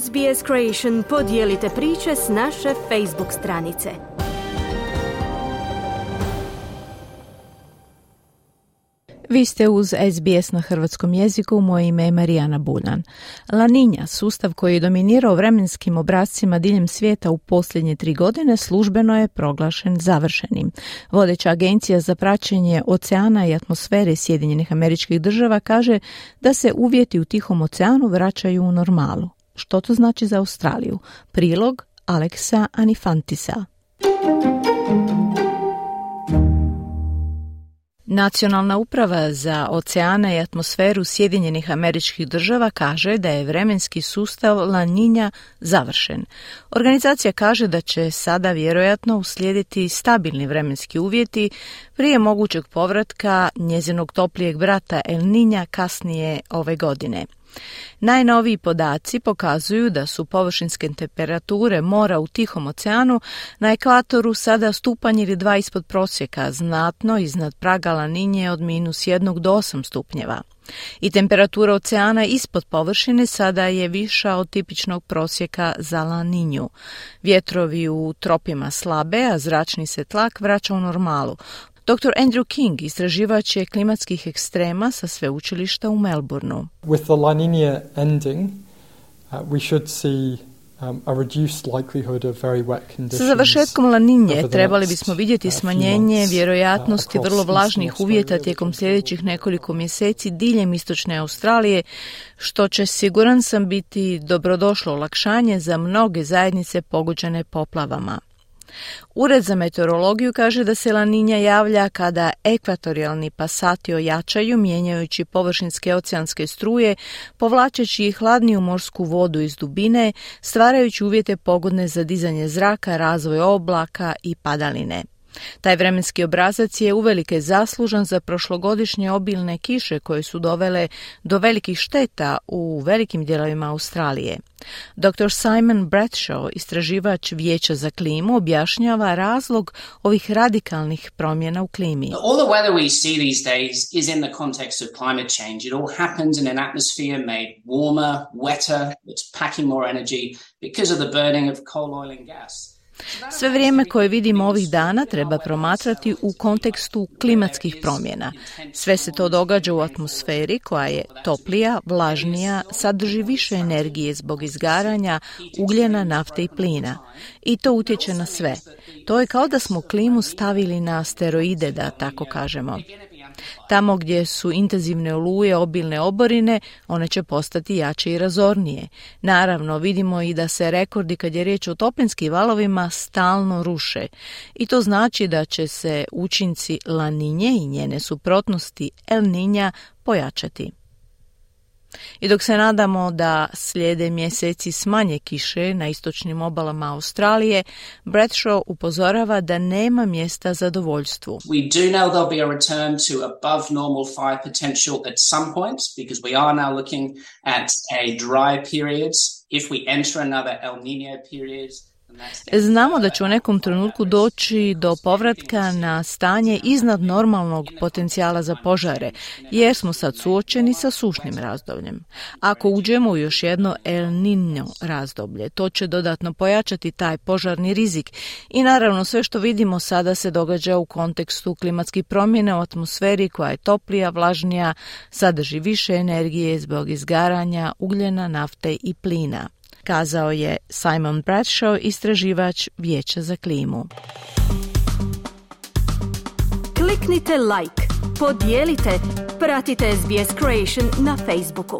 SBS Creation podijelite priče s naše Facebook stranice. Vi ste uz SBS na hrvatskom jeziku, moje ime je Marijana Buljan. Laninja, sustav koji je dominirao vremenskim obrazcima diljem svijeta u posljednje tri godine, službeno je proglašen završenim. Vodeća agencija za praćenje oceana i atmosfere Sjedinjenih američkih država kaže da se uvjeti u Tihom oceanu vraćaju u normalu. Što to znači za Australiju? Prilog Aleksa Anifantisa. Nacionalna uprava za oceane i atmosferu Sjedinjenih američkih država kaže da je vremenski sustav La Niña završen. Organizacija kaže da će sada vjerojatno uslijediti stabilni vremenski uvjeti prije mogućeg povratka njezinog toplijeg brata El Niña kasnije ove godine. Najnoviji podaci pokazuju da su površinske temperature mora u Tihom oceanu na ekvatoru sada stupanj ili dva ispod prosjeka, znatno iznad praga laninje od minus 1 do 8 stupnjeva. I temperatura oceana ispod površine sada je viša od tipičnog prosjeka za laninju. Vjetrovi u tropima slabe, a zračni se tlak vraća u normalu. Dr. Andrew King istraživač je klimatskih ekstrema sa sveučilišta u Melbourneu. With the La Nina ending, uh, we should see um, sa završetkom laninje trebali bismo vidjeti uh, smanjenje uh, vjerojatnosti vrlo vlažnih uvjeta tijekom sljedećih nekoliko mjeseci diljem istočne Australije, što će siguran sam biti dobrodošlo olakšanje za mnoge zajednice pogođene poplavama. Ured za meteorologiju kaže da se laninja javlja kada ekvatorijalni pasati ojačaju mijenjajući površinske oceanske struje, povlačeći hladniju morsku vodu iz dubine, stvarajući uvjete pogodne za dizanje zraka, razvoj oblaka i padaline. Taj vremenski obrazac je uvelike zaslužan za prošlogodišnje obilne kiše koje su dovele do velikih šteta u velikim dijelovima Australije. Dr. Simon Bradshaw, istraživač Vijeća za klimu, objašnjava razlog ovih radikalnih promjena u klimi. All the weather we see these days is in the context of climate change. It all happens in an atmosphere made warmer, wetter, it's packing more energy because of the burning of coal, oil and gas. Sve vrijeme koje vidimo ovih dana treba promatrati u kontekstu klimatskih promjena. Sve se to događa u atmosferi koja je toplija, vlažnija, sadrži više energije zbog izgaranja ugljena, nafte i plina. I to utječe na sve. To je kao da smo klimu stavili na steroide, da tako kažemo. Tamo gdje su intenzivne oluje, obilne oborine, one će postati jače i razornije. Naravno, vidimo i da se rekordi kad je riječ o toplinskim valovima stalno ruše. I to znači da će se učinci laninje i njene suprotnosti El Ninja pojačati. I dok se nadamo da slijede mjeseci smanje kiše na istočnim obalama Australije, Bradshaw upozorava da nema mjesta zadovoljstvu. We do know there'll be a return to above normal fire potential at some points because we are now looking at a dry period. If we enter another El Nino period, Znamo da će u nekom trenutku doći do povratka na stanje iznad normalnog potencijala za požare, jer smo sad suočeni sa sušnim razdobljem. Ako uđemo u još jedno El Niño razdoblje, to će dodatno pojačati taj požarni rizik i naravno sve što vidimo sada se događa u kontekstu klimatskih promjena u atmosferi koja je toplija, vlažnija, sadrži više energije zbog izgaranja ugljena, nafte i plina kazao je Simon Bradshaw, istraživač Vijeća za klimu. Kliknite like, podijelite, pratite SBS Creation na Facebooku.